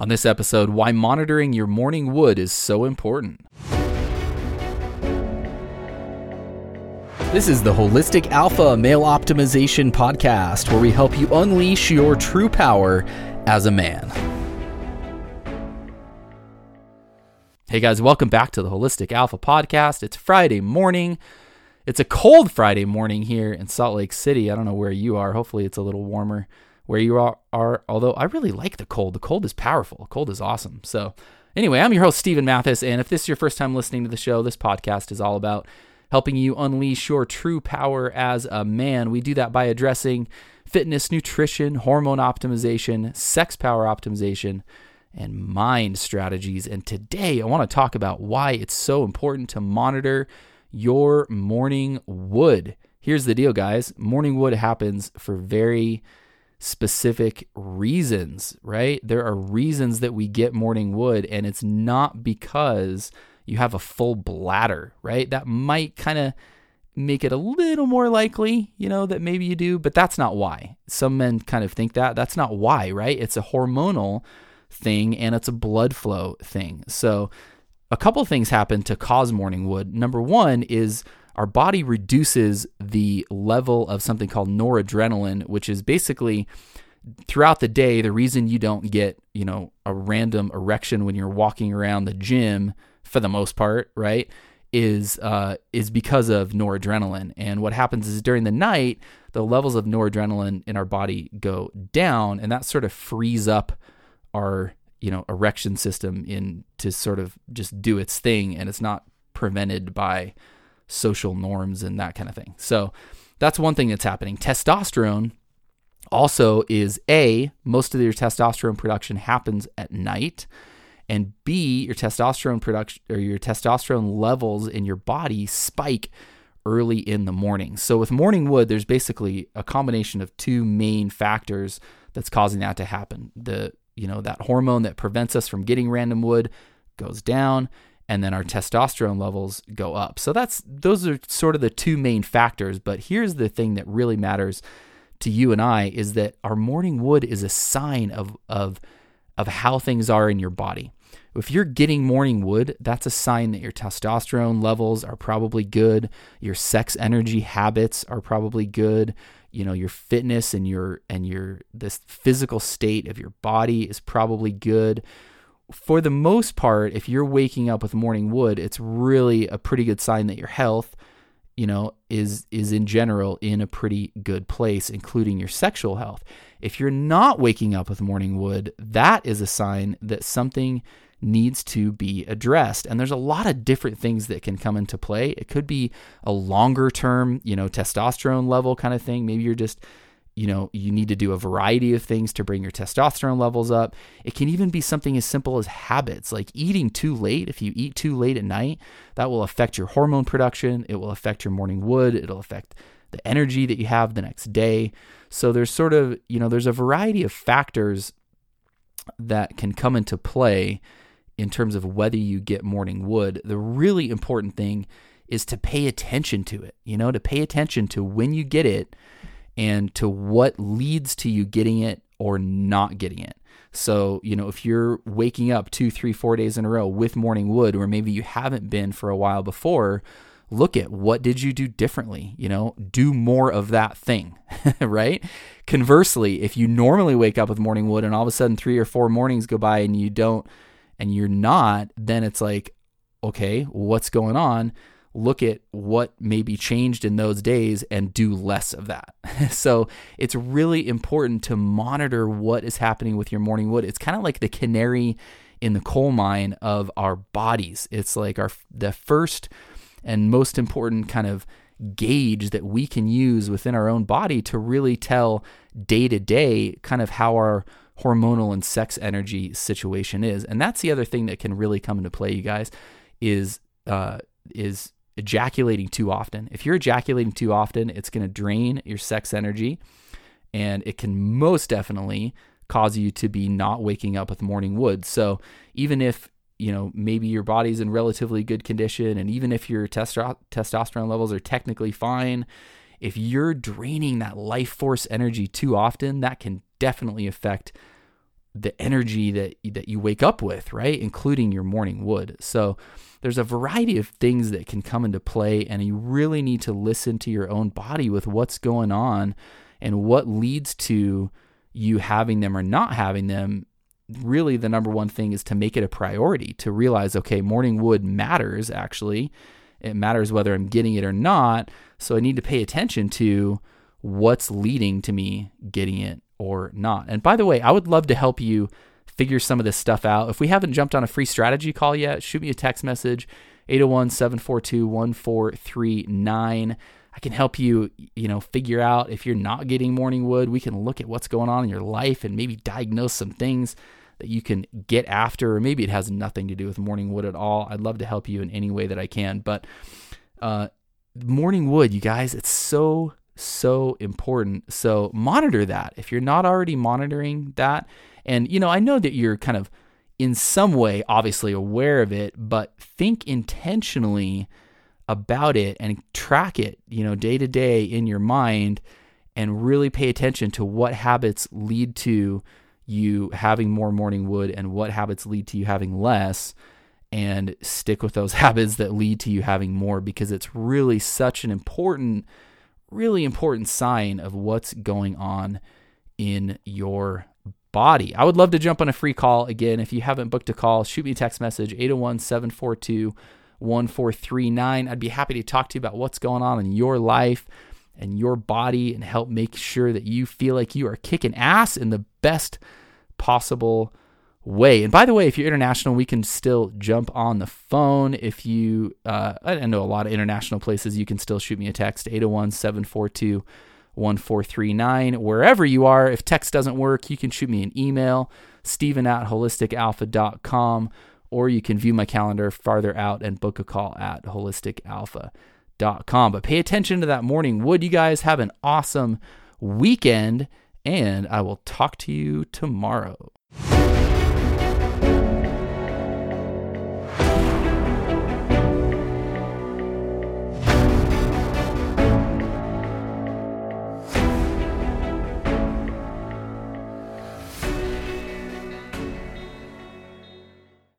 On this episode, why monitoring your morning wood is so important. This is the Holistic Alpha Male Optimization Podcast, where we help you unleash your true power as a man. Hey guys, welcome back to the Holistic Alpha Podcast. It's Friday morning. It's a cold Friday morning here in Salt Lake City. I don't know where you are. Hopefully, it's a little warmer where you are, are, although I really like the cold. The cold is powerful. The Cold is awesome. So, anyway, I'm your host, Stephen Mathis. And if this is your first time listening to the show, this podcast is all about helping you unleash your true power as a man. We do that by addressing fitness, nutrition, hormone optimization, sex power optimization, and mind strategies. And today I want to talk about why it's so important to monitor your morning wood. Here's the deal, guys morning wood happens for very specific reasons, right? There are reasons that we get morning wood, and it's not because you have a full bladder, right? That might kind of make it a little more likely, you know, that maybe you do, but that's not why. Some men kind of think that. That's not why, right? It's a hormonal thing and it's a blood flow thing. So, a couple things happen to cause morning wood. Number one is our body reduces the level of something called noradrenaline, which is basically throughout the day the reason you don't get, you know, a random erection when you're walking around the gym for the most part, right? Is uh, is because of noradrenaline, and what happens is during the night the levels of noradrenaline in our body go down, and that sort of frees up our you know erection system in to sort of just do its thing, and it's not prevented by social norms and that kind of thing. So that's one thing that's happening. Testosterone also is A, most of your testosterone production happens at night. And B, your testosterone production or your testosterone levels in your body spike early in the morning. So with morning wood, there's basically a combination of two main factors that's causing that to happen. The, you know, that hormone that prevents us from getting random wood goes down and then our testosterone levels go up. So that's those are sort of the two main factors, but here's the thing that really matters to you and I is that our morning wood is a sign of of of how things are in your body. If you're getting morning wood, that's a sign that your testosterone levels are probably good, your sex energy habits are probably good, you know, your fitness and your and your this physical state of your body is probably good for the most part, if you're waking up with morning wood, it's really a pretty good sign that your health, you know, is is in general in a pretty good place, including your sexual health. If you're not waking up with morning wood, that is a sign that something needs to be addressed. And there's a lot of different things that can come into play. It could be a longer term, you know, testosterone level kind of thing. Maybe you're just you know, you need to do a variety of things to bring your testosterone levels up. It can even be something as simple as habits, like eating too late. If you eat too late at night, that will affect your hormone production. It will affect your morning wood. It'll affect the energy that you have the next day. So there's sort of, you know, there's a variety of factors that can come into play in terms of whether you get morning wood. The really important thing is to pay attention to it, you know, to pay attention to when you get it and to what leads to you getting it or not getting it. So, you know, if you're waking up two, three, four days in a row with morning wood, or maybe you haven't been for a while before, look at what did you do differently? You know, do more of that thing, right? Conversely, if you normally wake up with morning wood and all of a sudden three or four mornings go by and you don't, and you're not, then it's like, okay, what's going on? Look at what maybe changed in those days and do less of that. so it's really important to monitor what is happening with your morning wood. It's kind of like the canary in the coal mine of our bodies. It's like our the first and most important kind of gauge that we can use within our own body to really tell day to day kind of how our hormonal and sex energy situation is. And that's the other thing that can really come into play, you guys, is uh, is ejaculating too often. If you're ejaculating too often, it's going to drain your sex energy and it can most definitely cause you to be not waking up with morning wood. So even if you know maybe your body's in relatively good condition and even if your testo- testosterone levels are technically fine if you're draining that life force energy too often that can definitely affect the energy that that you wake up with, right? Including your morning wood. So there's a variety of things that can come into play and you really need to listen to your own body with what's going on and what leads to you having them or not having them. Really the number one thing is to make it a priority, to realize okay, morning wood matters actually. It matters whether I'm getting it or not, so I need to pay attention to what's leading to me getting it or not. And by the way, I would love to help you figure some of this stuff out. If we haven't jumped on a free strategy call yet, shoot me a text message 801 742 1439. I can help you, you know, figure out if you're not getting morning wood. We can look at what's going on in your life and maybe diagnose some things that you can get after, or maybe it has nothing to do with morning wood at all. I'd love to help you in any way that I can. But uh, morning wood, you guys, it's so so important. So monitor that. If you're not already monitoring that, and you know, I know that you're kind of in some way obviously aware of it, but think intentionally about it and track it, you know, day to day in your mind and really pay attention to what habits lead to you having more morning wood and what habits lead to you having less and stick with those habits that lead to you having more because it's really such an important really important sign of what's going on in your body. I would love to jump on a free call. Again, if you haven't booked a call, shoot me a text message 801 742 1439. I'd be happy to talk to you about what's going on in your life and your body and help make sure that you feel like you are kicking ass in the best possible way. And by the way, if you're international, we can still jump on the phone. If you, uh, I know a lot of international places, you can still shoot me a text 801 742 1439. Wherever you are, if text doesn't work, you can shoot me an email, Stephen at holisticalpha.com, or you can view my calendar farther out and book a call at holisticalpha.com. But pay attention to that morning wood. You guys have an awesome weekend, and I will talk to you tomorrow.